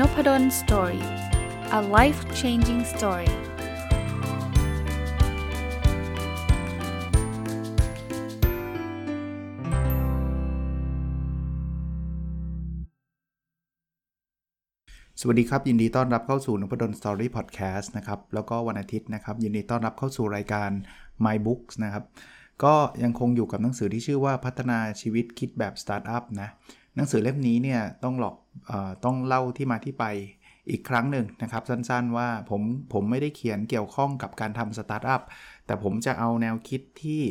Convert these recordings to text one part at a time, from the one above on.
n o p ด d o story a life changing story สวัสดีครับ ยินดีต้อนรับเข้าสู่นพดล story พอดแคสต์นะครับ แล้วก็วันอาทิตย์นะครับ ยินดีต้อนรับเข้าสู่รายการ My Books นะครับ ก็ยังคงอยู่กับหนังสือที่ชื่อว่าพัฒนาชีวิตคิดแบบสตาร์ทอัพนะ หนังสือเล่มนี้เนี่ยต้องเราก็ต้องเล่าที่มาที่ไปอีกครั้งหนึ่งนะครับ สั้นๆว่าผมผมไม่ได้เขียนเกี่ยวข้องกับการทำสตาร์ทอัพแต่ผมจะเอาแนวคิดที่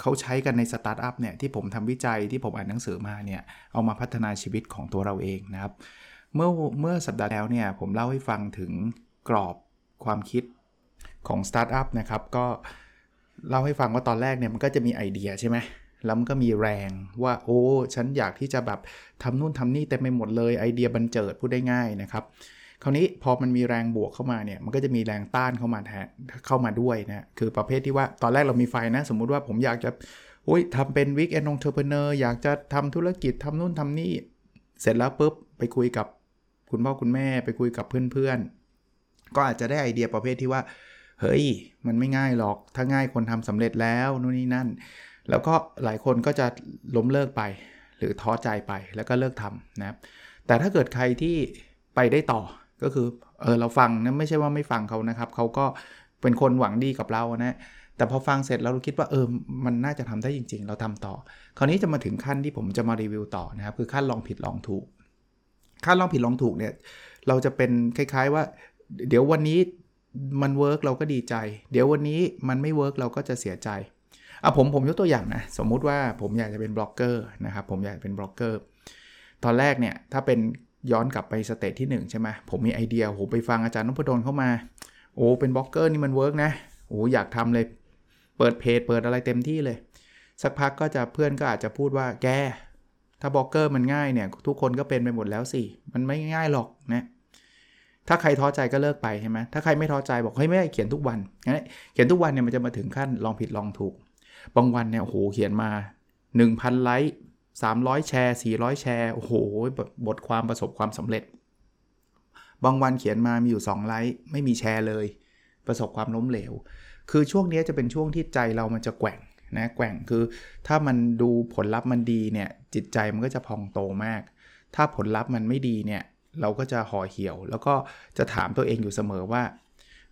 เขาใช้กันในสตาร์ทอัพเนี่ยที่ผมทำวิจัยที่ผมอ่านหนังสือมาเนี่ยเอามาพัฒนาชีวิตของตัวเราเองนะครับ เมื่อเมื่อสัปดาห์แล้วเนี่ยผมเล่าให้ฟังถึงกรอบความคิดของสตาร์ทอัพนะครับก็เล่าให้ฟังว่าตอนแรกเนี่ยมันก็จะมีไอเดียใช่ไหม แล้วมันก็มีแรงว่าโอ้ฉันอยากที่จะแบบทำนู่นทำนี่เต็มไปหมดเลยไอเดียบันเจิดพูดได้ง่ายนะครับคราวนี้พอมันมีแรงบวกเข้ามาเนี่ยมันก็จะมีแรงต้านเข้ามาแทนเข้ามาด้วยนะคือประเภทที่ว่าตอนแรกเรามีไฟนะ สมมุติว่าผมอยากจะโอ้ยทำเป็น weekend entrepreneur อยากจะทำธุรกิจทำนู่นทำนี่ เสร็จแล้วปุ๊บไปคุยกับคุณพ่อคุณแม่ไปคุยกับเพื่อนๆ ก็อาจจะได้ไอเดียประเภทที่ว่า เฮ้ย มันไม่ง่ายหรอกถ้าง่ายคนทำสำเร็จแล้วนู่นนี่นั่น แล้วก็หลายคนก็จะล้มเลิกไป หรือท้อใจไปแล้วก็เลิกทำนะครับแต่ถ้าเกิดใครที่ไปได้ต่อก็คือเออเราฟังนะไม่ใช่ว่าไม่ฟังเขานะครับเขาก็เป็นคนหวังดีกับเรานะแต่พอฟังเสร็จแล้วเราคิดว่าเออมันน่าจะทำได้จริง ๆ เราทำต่อ คราวนี้จะมาถึงขั้นที่ผมจะมารีวิวต่อนะครับคือขั้นลองผิดลองถูกขั้นลองผิดลองถูกเนี่ยเราจะเป็นคล้ายๆว่า เดี๋ยววันนี้มัน work เราก็ดีใจ เดี๋ยววันนี้มันไม่ work เราก็จะเสียใจ อะผมผมยกตัวอย่างนะ สมมุติว่าผมอยากจะเป็นบล็อกเกอร์นะครับผมอยากเป็นบล็อกเกอร์ตอนแรกเนี่ยถ้าเป็นย้อนกลับไป stage ที่ 1 ใช่ไหมผมมีไอเดียผมไปฟังอาจารย์นพดลเข้ามา โอ้เป็นบล็อกเกอร์นี่มัน work นะโอ้อยากทำเลย เปิดเพจเปิดอะไรเต็มที่เลย สักพักก็จะเพื่อนก็อาจจะพูดว่าแกถ้าบล็อกเกอร์มันง่ายเนี่ยทุกคนก็เป็นไปหมดแล้วสิมันไม่ง่ายหรอกนะถ้าใครท้อใจก็เลิกไปใช่ไหมถ้าใครไม่ท้อใจบอกเฮ้ยไม่เขียนทุกวันงั้นเขียนทุกวันเนี่ยมันจะมาถึงขั้นลองผิดลองถูก บางวันเนี่ยโอ้โหเขียนมา 1,000 ไลค์ 300 แชร์ 400 แชร์โอ้โหบทความประสบความสำเร็จ บางวันเขียนมามีอยู่ 2 ไลค์ไม่มีแชร์เลย ประสบความล้มเหลว คือช่วงนี้จะเป็นช่วงที่ใจเรามันจะแกว่งนะแกว่งคือถ้ามันดูผลลัพธ์มันดีเนี่ยจิตใจมันก็จะพองโตมาก ถ้าผลลัพธ์มันไม่ดีเนี่ยเราก็จะห่อเหี่ยว แล้วก็จะถามตัวเองอยู่เสมอว่า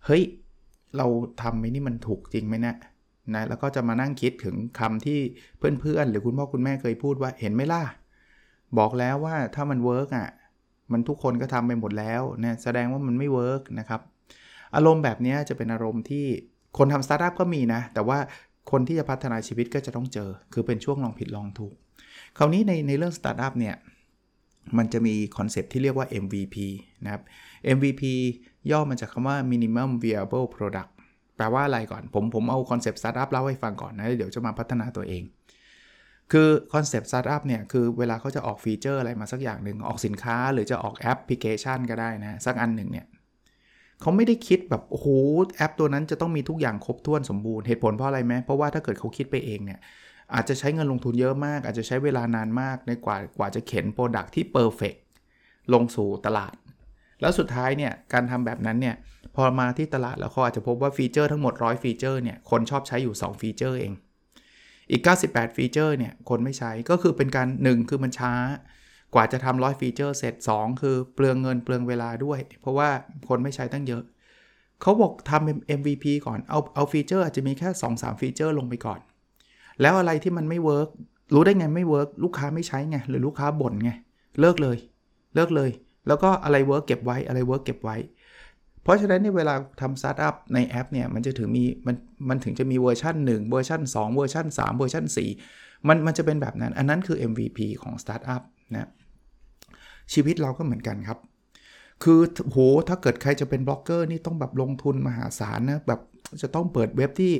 เฮ้ย เราทำไมนี่มันถูกจริงไหมเนะ นะแล้วก็จะมานั่งคิดถึงคำที่เพื่อนๆ หรือคุณพ่อคุณแม่เคยพูดว่าเห็นไหมล่ะ บอกแล้วว่าถ้ามัน work อะมันทุกคนก็ทำไปหมดแล้วนะแสดงว่ามันไม่ work นะครับอารมณ์แบบนี้จะเป็นอารมณ์ที่คนทำสตาร์ทอัพก็มีนะ แต่ว่าคนที่จะพัฒนาชีวิตก็จะต้องเจอ คือเป็นช่วงลองผิดลองถูก คราวนี้ในในเรื่องสตาร์ทอัพเนี่ย มันจะมี concept ที่เรียกว่า MVP นะครับ MVP ย่อมาจากคำว่า minimum viable product แปลว่าอะไรก่อน ผมผมเอา concept สตาร์ทอัพเล่าให้ฟังก่อนนะเดี๋ยวจะมาพัฒนาตัวเอง คือ concept สตาร์ทอัพเนี่ยคือเวลาเขาจะออกฟีเจอร์อะไรมาสักอย่างหนึ่งออกสินค้าหรือจะออกแอปพลิเคชันก็ได้นะ สักอันหนึ่งเนี่ยเขาไม่ได้คิดแบบโอ้โหแอปตัวนั้นจะต้องมีทุกอย่างครบถ้วนสมบูรณ์เหตุผลเพราะอะไรไหมเพราะว่าถ้าเกิดเขาคิดไปเองเนี่ยอาจจะใช้เงินลงทุนเยอะมาก อาจจะใช้เวลานานมากในกว่ากว่าจะเข็น product ที่ perfect ลงสู่ตลาด แล้วสุดท้ายเนี่ยการทำแบบนั้นเนี่ยพอมาที่ตลาดแล้วเขาอาจจะพบว่าฟีเจอร์ทั้งหมด 100 ฟีเจอร์เนี่ยคนชอบใช้อยู่ 2 ฟีเจอร์เอง อีก 98 ฟีเจอร์เนี่ยคนไม่ใช้ก็คือเป็นการ 1 คือมันช้ากว่าจะทำร้อยฟีเจอร์เสร็จ 2 คือเปลืองเงินเปลืองเวลาด้วย เพราะว่าคนไม่ใช้ตั้งเยอะเขาบอกทำ MVP ก่อนเอาเอาฟีเจอร์อาจจะมีแค่ 2-3 ฟีเจอร์ลงไปก่อน แล้วอะไรที่มันไม่ work รู้ได้ไงไม่ work ลูกค้าไม่ใช้ไงหรือลูกค้าบ่นไงเลิกเลย เลิกเลย แล้วก็อะไร work เก็บไว้อะไร work เก็บไว้ เพราะฉะนั้นในเวลาทำสตาร์ทอัพในแอปเนี่ยมันจะถึงมีมันมันถึงจะมีเวอร์ชัน1เวอร์ชัน2เวอร์ชัน3เวอร์ชัน4มันมันจะเป็นแบบนั้น อันนั้นคือ MVP ของสตาร์ทอัพนะชีวิตเราก็เหมือนกันครับ คือโหถ้าเกิดใครจะเป็นบล็อกเกอร์นี่ต้องแบบลงทุนมหาศาลนะแบบจะต้องเปิดเว็บที่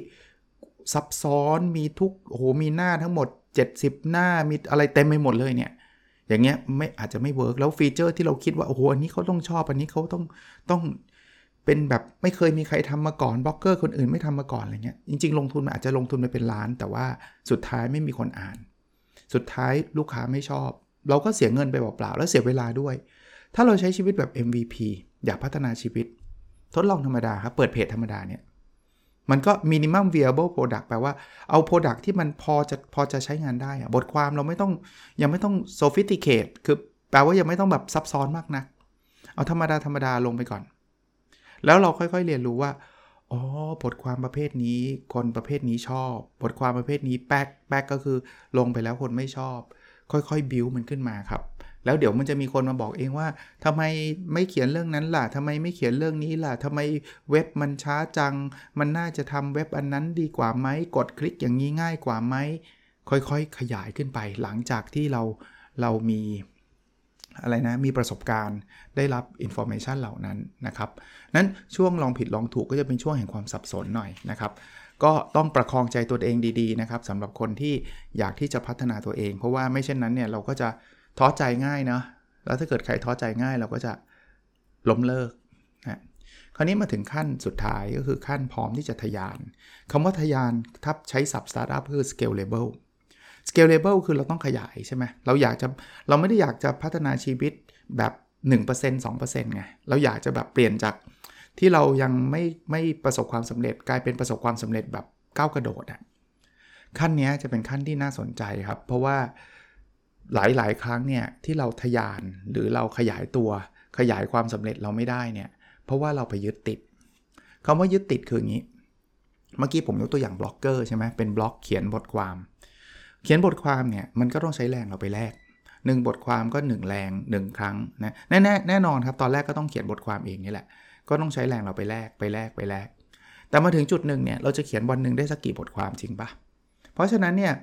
ซับซ้อนมีทุกโหมีหน้าทั้งหมด 70 หน้ามีอะไรเต็มไปหมดเลยเนี่ย อย่างเงี้ยไม่อาจจะไม่ work แล้วฟีเจอร์ที่เราคิดว่าโอ้โหอันนี้เขาต้องชอบอันนี้เขาต้องต้องเป็นแบบไม่เคยมีใครทำมาก่อนบล็อกเกอร์คนอื่นไม่ทำมาก่อนอะไรเงี้ยจริง ๆ ลงทุนอาจจะลงทุนไปเป็นล้าน แต่ว่าสุดท้ายไม่มีคนอ่าน สุดท้ายลูกค้าไม่ชอบ เราก็เสียเงินไปเปล่าๆแล้วเสียเวลาด้วย ถ้าเราใช้ชีวิตแบบ MVP อยากพัฒนาชีวิต ทดลองธรรมดาครับเปิดเพจธรรมดาเนี่ย มันก็ minimum viable product แปลว่าเอา product ที่มันพอจะพอจะใช้งานได้อะบทความเราไม่ต้องยังไม่ต้อง sophisticate คือแปลว่ายังไม่ต้องแบบซับซ้อนมากนะ เอาธรรมดาธรรมดาลงไปก่อน แล้วเราค่อยๆเรียนรู้ว่าอ๋อบทความประเภทนี้ คนประเภทนี้ชอบ บทความประเภทนี้แป๊กแป๊กก็คือลงไปแล้วคนไม่ชอบ ค่อยๆบิวมันขึ้นมาครับ แล้วเดี๋ยวมันจะมีคนมาบอกเองว่าทำไมไม่เขียนเรื่องนั้นล่ะทำไมไม่เขียนเรื่องนี้ล่ะทำไมเว็บมันช้าจัง มันน่าจะทำเว็บอันนั้นดีกว่าไหม กดคลิกอย่างนี้ง่ายกว่าไหม ค่อยๆ ขยายขึ้นไป หลังจากที่เราเรามีอะไรนะ มีประสบการณ์ได้รับ information เหล่านั้นนะครับ นั้นช่วงลองผิดลองถูกก็จะเป็นช่วงแห่งความสับสนหน่อยนะครับ ก็ต้องประคองใจตัวเองดีๆนะครับสำหรับคนที่อยากที่จะพัฒนาตัวเอง เพราะว่าไม่เช่นนั้นเนี่ยเราก็จะ ท้อใจง่ายนะแล้วถ้าเกิดใครท้อใจง่ายเราก็จะล้มเลิกนะคราวนี้มาถึงขั้นสุดท้ายก็คือขั้นพร้อมที่จะทะยานคำว่าทะยานถ้าใช้ศัพท์สตาร์ทอัพคือ scalable scalable คือเราต้องขยายใช่ไหมเราอยากจะเราไม่ได้อยากจะพัฒนาชีวิตแบบ 1% 2%ไงเราอยากจะแบบเปลี่ยนจากที่เรายังไม่ไม่ประสบความสำเร็จกลายเป็นประสบความสำเร็จแบบก้าวกระโดดอะขั้นนี้จะเป็นขั้นที่น่าสนใจครับ เพราะว่า หลายๆ ครั้งเนี่ยที่เราทยานหรือเราขยายตัว ขยายความสำเร็จเราไม่ได้เนี่ยเพราะว่าเราไปยึดติดคำว่ายึดติดคืออย่างนี้ เมื่อกี้ผมยกตัวอย่างบล็อกเกอร์ใช่ไหมเป็นบล็อกเขียนบทความ เขียนบทความเนี่ยมันก็ต้องใช้แรงเราไปแลกหนึ่งบทความก็ 1 แรง 1 ครั้งนะแน่แน่แน่นอนครับตอนแรกก็ต้องเขียนบทความเองนี่แหละก็ต้องใช้แรงเราไปแลกไปแลกไปแลกแต่มาถึงจุดหนึ่งเนี่ยเราจะเขียนวันหนึ่งได้สักกี่บทความจริงปะเพราะฉะนั้นเนี่ย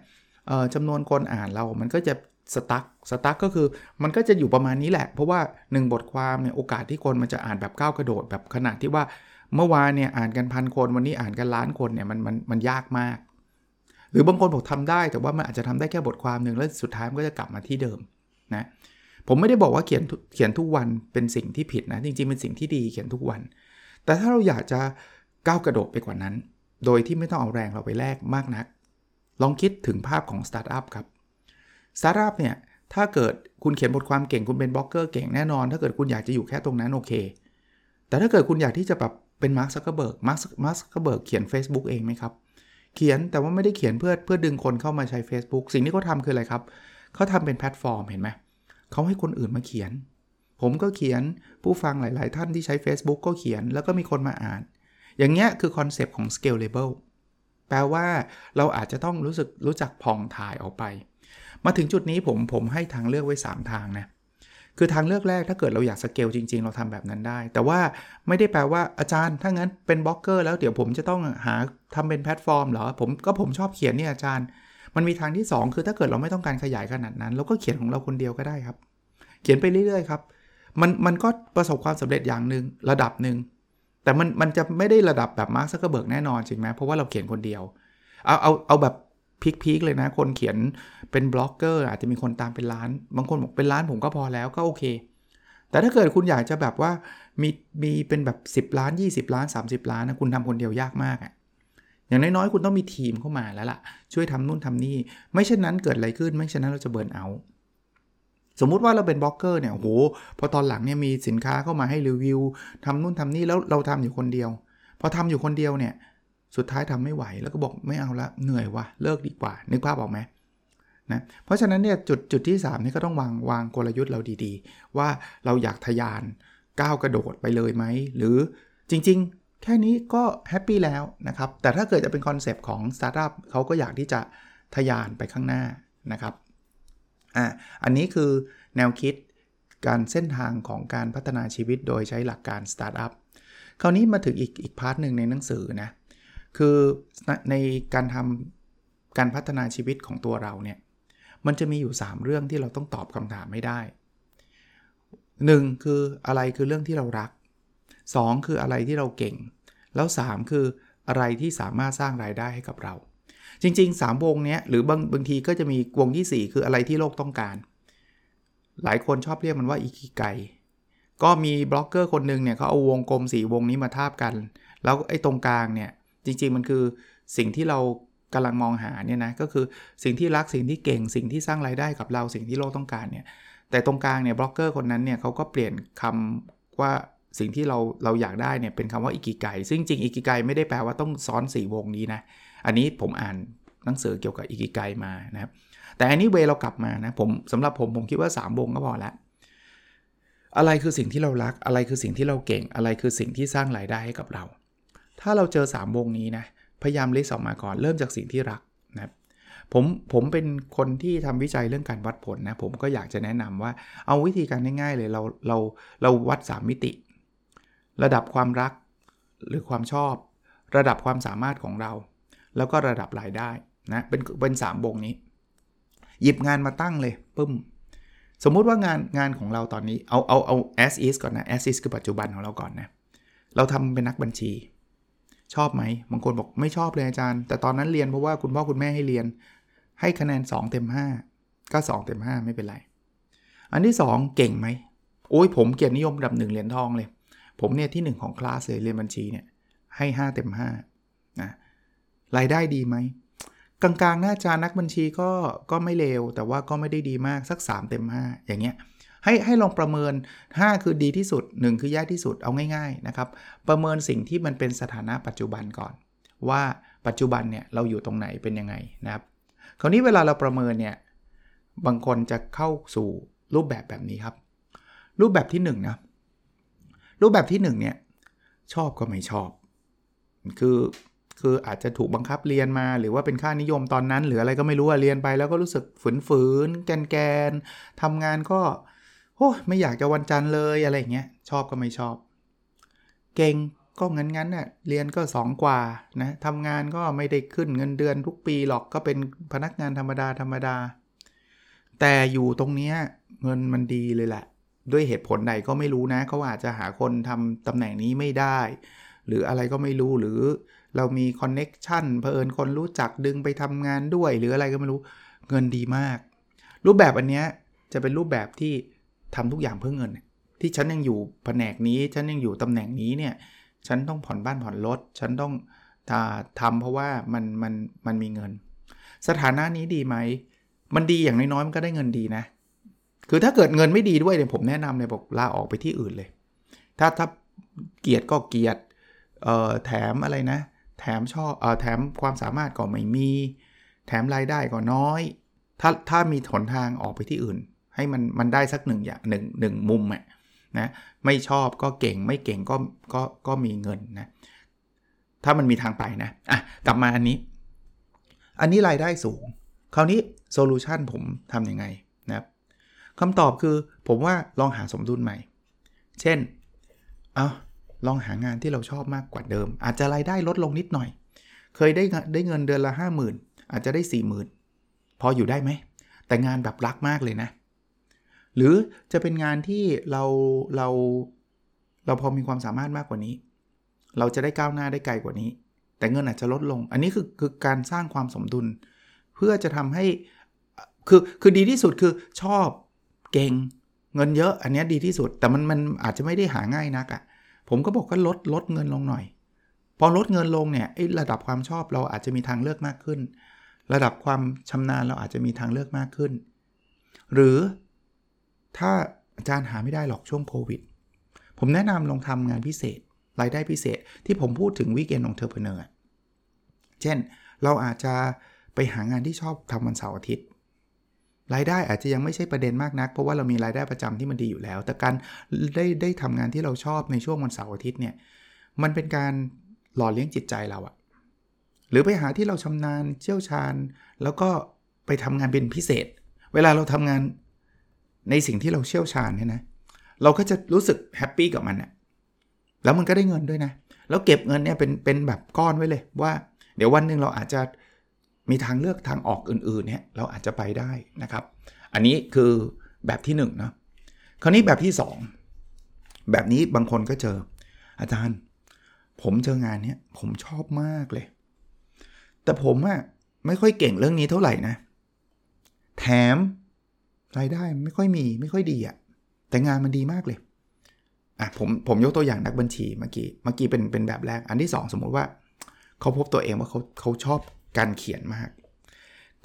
จำนวนคนอ่านเรามันก็จะ สตั๊กสตั๊กก็คือมันก็จะอยู่ประมาณนี้แหละ เพราะว่า 1 บทความเนี่ยโอกาสที่คนมันจะอ่านแบบก้าวกระโดดแบบขนาดที่ว่าเมื่อวานเนี่ยอ่านกันพันคนวันนี้อ่านกันล้านคนเนี่ยมันมันมันยากมาก หรือบางคนบอกทำได้แต่ว่ามันอาจจะทำได้แค่บทความหนึ่งแล้วสุดท้ายมันก็จะกลับมาที่เดิมนะผมไม่ได้บอกว่าเขียนเขียนทุกวันเป็นสิ่งที่ผิดนะจริงๆเป็นสิ่งที่ดีเขียนทุกวัน แต่ถ้าเราอยากจะก้าวกระโดดไปกว่านั้น โดยที่ไม่ต้องเอาแรงเราไปแลกมากนัก ลองคิดถึงภาพของสตาร์ทอัพครับ สตาร์ทอัพเนี่ยถ้าเกิดคุณเขียนบทความเก่งคุณเป็นบล็อกเกอร์เก่งแน่นอน ถ้าเกิดคุณอยากจะอยู่แค่ตรงนั้นโอเค แต่ถ้าเกิดคุณอยากที่จะแบบเป็นมาร์คซักเกอร์เบิร์กมาร์คมาร์คซักเกอร์เบิร์กเขียน Facebook เองไหมครับเขียนแต่ว่าไม่ได้เขียนเพื่อเพื่อดึงคนเข้ามาใช้ Facebook สิ่งที่เขาทำคืออะไรครับเขาทำเป็นแพลตฟอร์มเห็นไหมเขาให้คนอื่นมาเขียน ผมก็เขียนผู้ฟังหลาย ๆ ท่านที่ใช้ Facebook ก็เขียนแล้วก็มีคนมาอ่าน อย่างเงี้ยคือ concept ของ scalable แปลว่าเราอาจจะต้องรู้สึกรู้จักผ่องถ่ายออกไป มาถึงจุดนี้ผมผมให้ทางเลือกไว้ 3 ทางนะคือทางเลือกแรกถ้าเกิดเราอยากสเกลจริง ๆ เราทำแบบนั้นได้ แต่ว่าไม่ได้แปลว่าอาจารย์ถ้างั้นเป็นบล็อกเกอร์แล้วเดี๋ยวผมจะต้องหาทำเป็นแพลตฟอร์มเหรอผมก็ผมชอบเขียนนี่อาจารย์ มันมีทางที่ 2 คือถ้าเกิดเราไม่ต้องการขยายขนาดนั้น เราก็เขียนของเราคนเดียวก็ได้ครับ เขียนไปเรื่อยๆครับมันมันก็ประสบความสำเร็จอย่างหนึ่งระดับหนึ่งแต่มันมันจะไม่ได้ระดับแบบมาร์คซักเกอร์เบิร์กแน่นอนจริงไหมเพราะว่าเราเขียนคนเดียว เอาเอาเอาแบบ peak ๆเลยนะ คนเขียนเป็นบล็อกเกอร์อาจจะมีคนตามเป็นล้าน บางคนบอกเป็นล้านผมก็พอแล้วก็โอเค แต่ถ้าเกิดคุณอยากจะแบบว่ามีมีเป็นแบบ 10 ล้าน 20 ล้าน 30 ล้านนะคุณทำคนเดียวยากมากอะ่ะอย่างน้อยๆคุณต้องมีทีมเข้ามาแล้วล่ะ ช่วยทำนู่นทำนี่ ไม่เช่นนั้นเกิดอะไรขึ้น ไม่เช่นนั้นเราจะ burn out สมมุติว่าเราเป็นบล็อกเกอร์เนี่ยโหพอตอนหลังเนี่ยมีสินค้าเข้ามาให้รีวิวทำนู่นทำนี่แล้วเราทำอยู่คนเดียว พอทำอยู่คนเดียวเนี่ย สุดท้ายทำไม่ไหวแล้วก็บอกไม่เอาละเหนื่อยวะเลิกดีกว่า นึกภาพออกไหมนะเพราะฉะนั้นเนี่ยจุดจุดที่3นี่ก็ต้องวางวางกลยุทธ์เราดีๆ ว่าเราอยากทยานก้าวกระโดดไปเลยไหม หรือจริงๆ แค่นี้ก็ happy แล้วนะครับ แต่ถ้าเกิดจะเป็น concept ของสตาร์ทอัพเขาก็อยากที่จะทยานไปข้างหน้านะครับอะอันนี้คือแนวคิดการเส้นทางของการพัฒนาชีวิตโดยใช้หลักการสตาร์ทอัพคราวนี้มาถึงอีกอีก part หนึ่งในหนังสือนะ คือในการทำการพัฒนาชีวิตของตัวเราเนี่ย มันจะมีอยู่ 3 เรื่องที่เราต้องตอบคำถามให้ได้ 1. คืออะไรคือเรื่องที่เรารัก 2. คืออะไรที่เราเก่ง แล้ว 3 คืออะไรที่สามารถสร้างรายได้ให้กับเรา จริง ๆ 3 วงนี้หรือบางบางทีก็จะมีวงที่ 4 คืออะไรที่โลกต้องการ หลายคนชอบเรียกมันว่าอิคิไกก็มีบล็อกเกอร์คนหนึ่งเนี่ยเขาเอาวงกลม 4 วงนี้มาทาบกัน แล้วไอ้ตรงกลางเนี่ย จริง ๆ มันคือสิ่งที่เรากำลังมองหาเนี่ยนะก็คือสิ่งที่รักสิ่งที่เก่งสิ่งที่สร้างรายได้กับเราสิ่งที่โลกต้องการเนี่ยแต่ตรงกลางเนี่ยบล็อกเกอร์คนนั้นเนี่ยเขาก็เปลี่ยนคำว่าสิ่งที่เราเราอยากได้เนี่ยเป็นคำว่าอิกิไกซึ่งจริงอิกิไกไม่ได้แปลว่าต้องซ้อน 4 วงนี้นะอันนี้ผมอ่านหนังสือเกี่ยวกับอิกิไกมานะครับแต่อันนี้เวเรากลับมานะผมสำหรับผมผมคิดว่า 3 วงก็พอละอะไรคือสิ่งที่เรารักอะไรคือสิ่งที่เราเก่งอะไรคือสิ่งที่สร้างรายได้ให้กับเรา ถ้าเราเจอ 3 วงนี้นะ พยายามลิสต์ออกมาก่อน เริ่มจากสิ่งที่รักนะผมผมเป็นคนที่ทำวิจัยเรื่องการวัดผลนะ ผมก็อยากจะแนะนำว่า เอาวิธีการง่ายๆเลยเราเราเราวัด 3 มิติ ระดับความรักหรือความชอบ ระดับความสามารถของเรา แล้วก็ระดับรายได้นะเป็นเป็นสามวงนี้ หยิบงานมาตั้งเลยปึ้มสมมุติว่างานงานของเราตอนนี้เอาเอาเอา as is ก่อนนะ as is คือปัจจุบันของเราก่อนนะ เราทำเป็นนักบัญชี ชอบไหมบางคนบอกไม่ชอบเลยอาจารย์ แต่ตอนนั้นเรียนเพราะว่าคุณพ่อคุณแม่ให้เรียน ให้คะแนน 2 เต็ม 5 ก็ 2 เต็ม 5 ไม่เป็นไร อันที่ 2 เก่งไหมโอ้ยผมเกียรตินิยมดับหนึ่งเหรียญทองเลย ผมเนี่ยที่ 1 ของคลาสเลยเรียนบัญชีเนี่ยให้ 5 เต็ม5นะรายได้ดีไหมกลางๆหน้าจานักบัญชีก็ก็ไม่เลวแต่ว่าก็ไม่ได้ดีมากสัก 3 เต็ม 5 อย่างเงี้ย ให้ให้ลองประเมิน 5 คือดีที่สุด 1 คือแย่ที่สุดเอาง่ายๆนะครับ ประเมินสิ่งที่มันเป็นสถานะปัจจุบันก่อน ว่าปัจจุบันเนี่ยเราอยู่ตรงไหนเป็นยังไงนะครับ คราวนี้เวลาเราประเมินเนี่ยบางคนจะเข้าสู่รูปแบบแบบนี้ครับ รูปแบบที่1นนะรูปแบบที่1เนี่ยชอบก็ไม่ชอบ คือคืออาจจะถูกบังคับเรียนมา หรือว่าเป็นค่านิยมตอนนั้น หรืออะไรก็ไม่รู้เรียนไปแล้วก็รู้สึกฝืนๆแกนแกนทำงานก็ โอ้ไม่อยากจะวันจันทร์เลยอะไรเงี้ยชอบก็ไม่ชอบ เก่งก็งั้นงั้นน่ะเรียนก็ 2 กว่านะทำงานก็ไม่ได้ขึ้นเงินเดือนทุกปีหรอกก็เป็นพนักงานธรรมดาธรรมดา แต่อยู่ตรงเนี้ยเงินมันดีเลยแหละ ด้วยเหตุผลใดก็ไม่รู้นะเขาอาจจะหาคนทำตำแหน่งนี้ไม่ได้ หรืออะไรก็ไม่รู้หรือเรามีคอนเน็กชันเพอิญคนรู้จักดึงไปทำงานด้วย หรืออะไรก็ไม่รู้เงินดีมาก รูปแบบอันเนี้ยจะเป็นรูปแบบที่ ทำทุกอย่างเพื่อเงิน ที่ฉันยังอยู่แผนกนี้ ฉันยังอยู่ตำแหน่งนี้เนี่ย ฉันต้องผ่อนบ้านผ่อนรถ ฉันต้องทำเพราะว่ามันมันมันมีเงิน สถานะนี้ดีไหม มันดีอย่างน้อยๆมันก็ได้เงินดีนะ คือถ้าเกิดเงินไม่ดีด้วยเนี่ยผมแนะนำเลยบอกลาออกไปที่อื่นเลย ถ้าถ้าเกียรติก็เกียรติแถมอะไรนะ แถมชอบอแถมความสามารถก็ไม่มี แถมรายได้ก็น้อย ถ้าถ้ามีหนทางออกไปที่อื่น ให้มันมันได้สักหนึ่งอย่างหนึ่งหนึ่งมุมอะนะไม่ชอบก็เก่งไม่เก่งก็ก็ก็มีเงินนะถ้ามันมีทางไปนะอะกลับมาอันนี้ อันนี้รายได้สูง คราวนี้โซลูชันผมทำยังไงนะครับคำตอบคือผมว่าลองหาสมดุลใหม่ เช่น เอาลองหางานที่เราชอบมากกว่าเดิม อาจจะรายได้ลดลงนิดหน่อย เคยได้ได้เงินเดือนละ 50,000 อาจจะได้ 40,000 พออยู่ได้ไหม แต่งานแบบรักมากเลยนะ หรือจะเป็นงานที่เราเราเราพอมีความสามารถมากกว่านี้ เราจะได้ก้าวหน้าได้ไกลกว่านี้ แต่เงินอาจจะลดลง อันนี้คือคือการสร้างความสมดุล เพื่อจะทำให้คือคือดีที่สุดคือชอบเก่งเงินเยอะ อันนี้ดีที่สุด แต่มันมันอาจจะไม่ได้หาง่ายนักอะ่ะผมก็บอกก็ลดลดเงินลงหน่อย พอลดเงินลงเนี่ยระดับความชอบเราอาจจะมีทางเลือกมากขึ้น ระดับความชำนาญเราอาจจะมีทางเลือกมากขึ้น หรือ ถ้าอาจารย์หาไม่ได้หรอกช่วงโควิด ผมแนะนำลองทำงานพิเศษ รายได้พิเศษที่ผมพูดถึง weekend entrepreneur เช่น เราอาจจะไปหางานที่ชอบทำวันเสาร์อาทิตย์ รายได้อาจจะยังไม่ใช่ประเด็นมากนัก เพราะว่าเรามีรายได้ประจำที่มันดีอยู่แล้ว แต่การได้ได้ทำงานที่เราชอบในช่วงวันเสาร์อาทิตย์เนี่ย มันเป็นการหล่อเลี้ยงจิตใจเราอะหรือไปหาที่เราชำนาญเชี่ยวชาญ แล้วก็ไปทำงานเป็นพิเศษ เวลาเราทำงาน ในสิ่งที่เราเชี่ยวชาญเนี่ยนะเราก็จะรู้สึกแฮปปี้กับมันนะแล้วมันก็ได้เงินด้วยนะ แล้วเก็บเงินเนี่ยเป็นเป็นแบบก้อนไว้เลยว่า เดี๋ยววันหนึ่งเราอาจจะมีทางเลือกทางออกอื่นๆเนี่ยเราอาจจะไปได้นะครับ อันนี้คือแบบที่1นนะคราวนี้แบบที่ 2 แบบนี้บางคนก็เจอ อาจารย์ ผมเจองานเนี้ยผมชอบมากเลย แต่ผมอะไม่ค่อยเก่งเรื่องนี้เท่าไหร่นะ แถม รายได้ไม่ค่อยมีไม่ค่อยดีอะแต่งานมันดีมากเลยอะผมผมยกตัวอย่างนักบัญชีเมื่อกี้เมื่อกี้เป็นเป็นแบบแรกอันที่2สมมุติว่า เขาพบตัวเองว่าเขาเขาชอบการเขียนมาก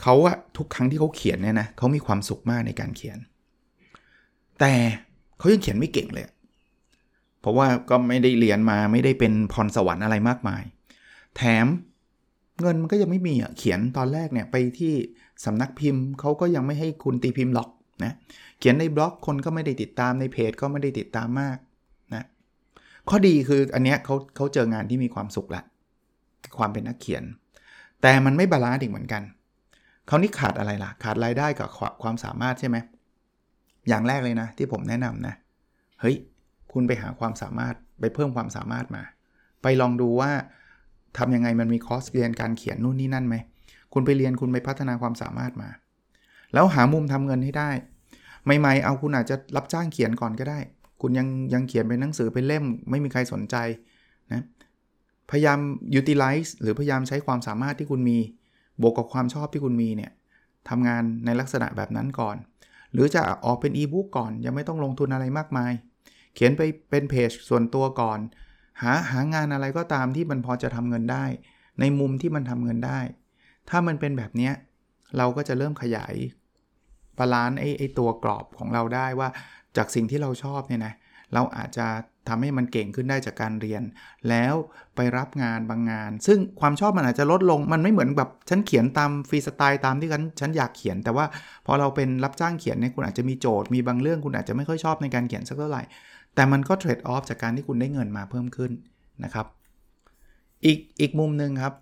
เขาอะทุกครั้งที่เขาเขียนเนี่ยนะเขามีความสุขมากในการเขียน แต่เขายังเขียนไม่เก่งเลย เพราะว่าก็ไม่ได้เรียนมาไม่ได้เป็นพรสวรรค์อะไรมากมาย แถมเงินมันก็ยังไม่มีอะเขียนตอนแรกเนี่ยไปที่สำนักพิมพ์เขาก็ยังไม่ให้คุณตีพิมพ์หรอก นะเขียนในบล็อกคนก็ไม่ได้ติดตามในเพจก็ไม่ได้ติดตามมากนะข้อดีคืออันเนี้ยเขาเขาเจองานที่มีความสุขละความเป็นนักเขียน แต่มันไม่ balance อีกเหมือนกันเขานี่ขาดอะไรล่ะ ขาดรายได้กับความสามารถใช่ไหมอย่างแรกเลยนะ ที่ผมแนะนำนะเฮ้ยคุณไปหาความสามารถไปเพิ่มความสามารถมา ไปลองดูว่าทำยังไงมันมีคอร์สเรียนการเขียนนู่นนี่นั่นไหมคุณไปเรียนคุณไปพัฒนาความสามารถมา แล้วหามุมทำเงินให้ได้ ใหม่ ๆ เอาคุณอาจจะรับจ้างเขียนก่อนก็ได้ คุณยังยังเขียนเป็นหนังสือเป็นเล่ม ไม่มีใครสนใจนะพยายาม utilize หรือพยายามใช้ความสามารถที่คุณมี บวกกับความชอบที่คุณมีเนี่ยทำงานในลักษณะแบบนั้นก่อน หรือจะออกเป็นอีบุ๊กก่อน ยังไม่ต้องลงทุนอะไรมากมาย เขียนไปเป็นเพจส่วนตัวก่อน หาหางานอะไรก็ตามที่มันพอจะทำเงินได้ ในมุมที่มันทำเงินได้ ถ้ามันเป็นแบบนี้ เราก็จะเริ่มขยาย balance ไอ้ไอตัวกรอบของเราได้ว่าจากสิ่งที่เราชอบเนี่ยนะเราอาจจะทำให้มันเก่งขึ้นได้จากการเรียน แล้วไปรับงานบางงาน ซึ่งความชอบมันอาจจะลดลงมันไม่เหมือนแบบฉันเขียนตามฟรีสไตล์ตามที่ฉันฉันอยากเขียน แต่ว่าพอเราเป็นรับจ้างเขียนเนี่ยคุณอาจจะมีโจทย์มีบางเรื่องคุณอาจจะไม่ค่อยชอบในการเขียนสักเท่าไหร่ แต่มันก็เทรดออฟจากการที่คุณได้เงินมาเพิ่มขึ้นนะครับ อีกอีกมุมหนึ่งครับ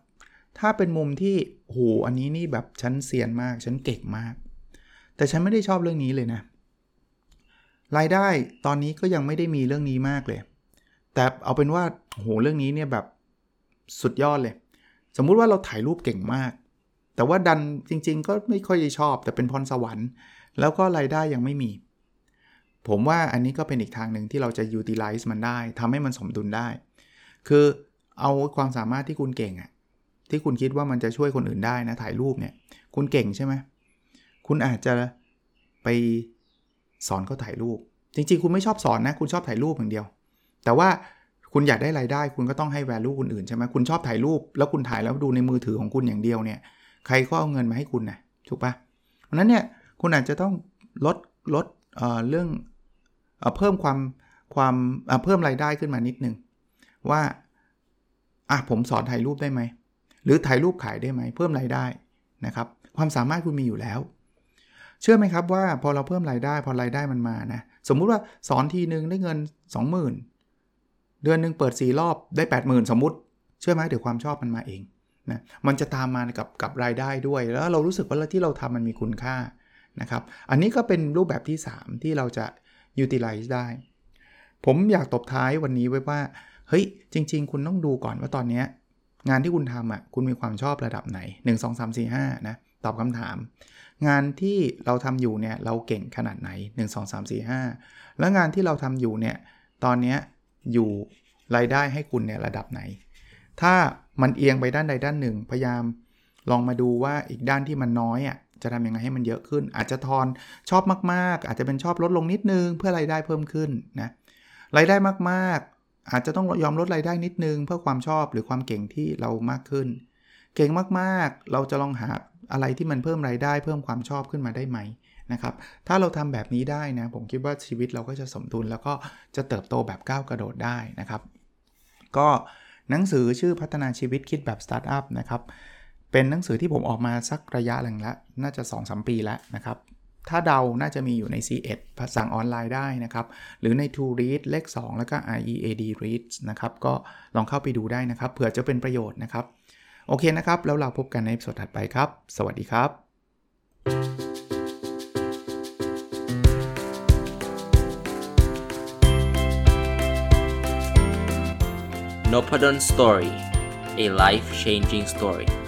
ถ้าเป็นมุมที่โหอันนี้นี่แบบฉันเซียนมากฉันเก่งมาก แต่ฉันไม่ได้ชอบเรื่องนี้เลยนะ รายได้ตอนนี้ก็ยังไม่ได้มีเรื่องนี้มากเลย แต่เอาเป็นว่าโหเรื่องนี้เนี่ยแบบสุดยอดเลย สมมุติว่าเราถ่ายรูปเก่งมาก แต่ว่าดันจริง ๆ ก็ไม่ค่อยชอบ แต่เป็นพรสวรรค์ แล้วก็รายได้ยังไม่มี ผมว่าอันนี้ก็เป็นอีกทางหนึ่งที่เราจะ utilize มันได้ทำให้มันสมดุลได้ คือเอาความสามารถที่คุณเก่งอะ ที่คุณคิดว่ามันจะช่วยคนอื่นได้นะถ่ายรูปเนี่ย คุณเก่งใช่ไหมคุณอาจจะไปสอนเขาถ่ายรูป จริงๆ คุณไม่ชอบสอนนะ คุณชอบถ่ายรูปอย่างเดียว แต่ว่าคุณอยากได้รายได้ คุณก็ต้องให้ value คนอื่นใช่ไหมคุณชอบถ่ายรูป แล้วคุณถ่ายแล้วดูในมือถือของคุณอย่างเดียวเนี่ย ใครก็เอาเงินมาให้คุณนะถูกปะเพราะนั้นเนี่ยคุณอาจจะต้องลดลดเเรื่องเอเพิ่มความความเพิ่มรายได้ขึ้นมานิดนึงว่าอะผมสอนถ่ายรูปได้ไหม หรือถ่ายรูปขายได้ไหมเพิ่มรายได้นะครับความสามารถคุณมีอยู่แล้ว เชื่อไหมครับว่าพอเราเพิ่มรายได้พอรายได้มันมานะสมมุติว่าสอนทีนึงได้เงิน 20,000 เดือนหนึ่งเปิด 4 รอบได้ 80,000 สมมุติ เชื่อไหมเดี๋ยวความชอบมันมาเองนะมันจะตามมากับกับรายได้ด้วย แล้วเรารู้สึกว่าที่เราทำมันมีคุณค่านะครับอันนี้ก็เป็นรูปแบบที่ 3 ที่เราจะ utilize ได้ ผมอยากตบท้ายวันนี้ไว้ว่าเฮ้ยจริง ๆ คุณต้องดูก่อนว่าตอนนี้ งานที่คุณทำอะคุณมีความชอบระดับไหน 1 2 3 4 5นะตอบคำถาม งานที่เราทำอยู่เนี่ยเราเก่งขนาดไหน 1 2 3 4 5 แล้วงานที่เราทำอยู่เนี่ยตอนนี้อยู่รายได้ให้คุณเนี่ยระดับไหน ถ้ามันเอียงไปด้านใดด้านหนึ่ง พยายามลองมาดูว่าอีกด้านที่มันน้อยอะจะทำยังไงให้มันเยอะขึ้น อาจจะทอนชอบมาก ๆ อาจจะเป็นชอบลดลงนิดนึงเพื่อรายได้เพิ่มขึ้นนะรายได้มาก อาจจะต้องยอมลดรายได้นิดนึง เพื่อความชอบหรือความเก่งที่เรามากขึ้น เก่งมากๆ เราจะลองหาอะไรที่มันเพิ่มรายได้ เพิ่มความชอบขึ้นมาได้ไหมนะครับ ถ้าเราทำแบบนี้ได้นะ ผมคิดว่าชีวิตเราก็จะสมดุลแล้วก็จะเติบโตแบบก้าวกระโดดได้นะครับ ก็หนังสือชื่อพัฒนาชีวิตคิดแบบสตาร์ทอัพนะครับเป็นหนังสือที่ผมออกมาสักระยะหนึ่งแล้ว น่าจะ2-3ปีแล้วนะครับ ถ้าเดาน่าจะมีอยู่ใน C1 สั่งออนไลน์ได้นะครับ หรือใน To Read เลข 2 แล้วก็ IEAD Reads นะครับ ก็ลองเข้าไปดูได้นะครับ เผื่อจะเป็นประโยชน์นะครับ โอเคนะครับ แล้วเราพบกันในสดถัดไปครับ สวัสดีครับ n o p a d o n Story a life changing story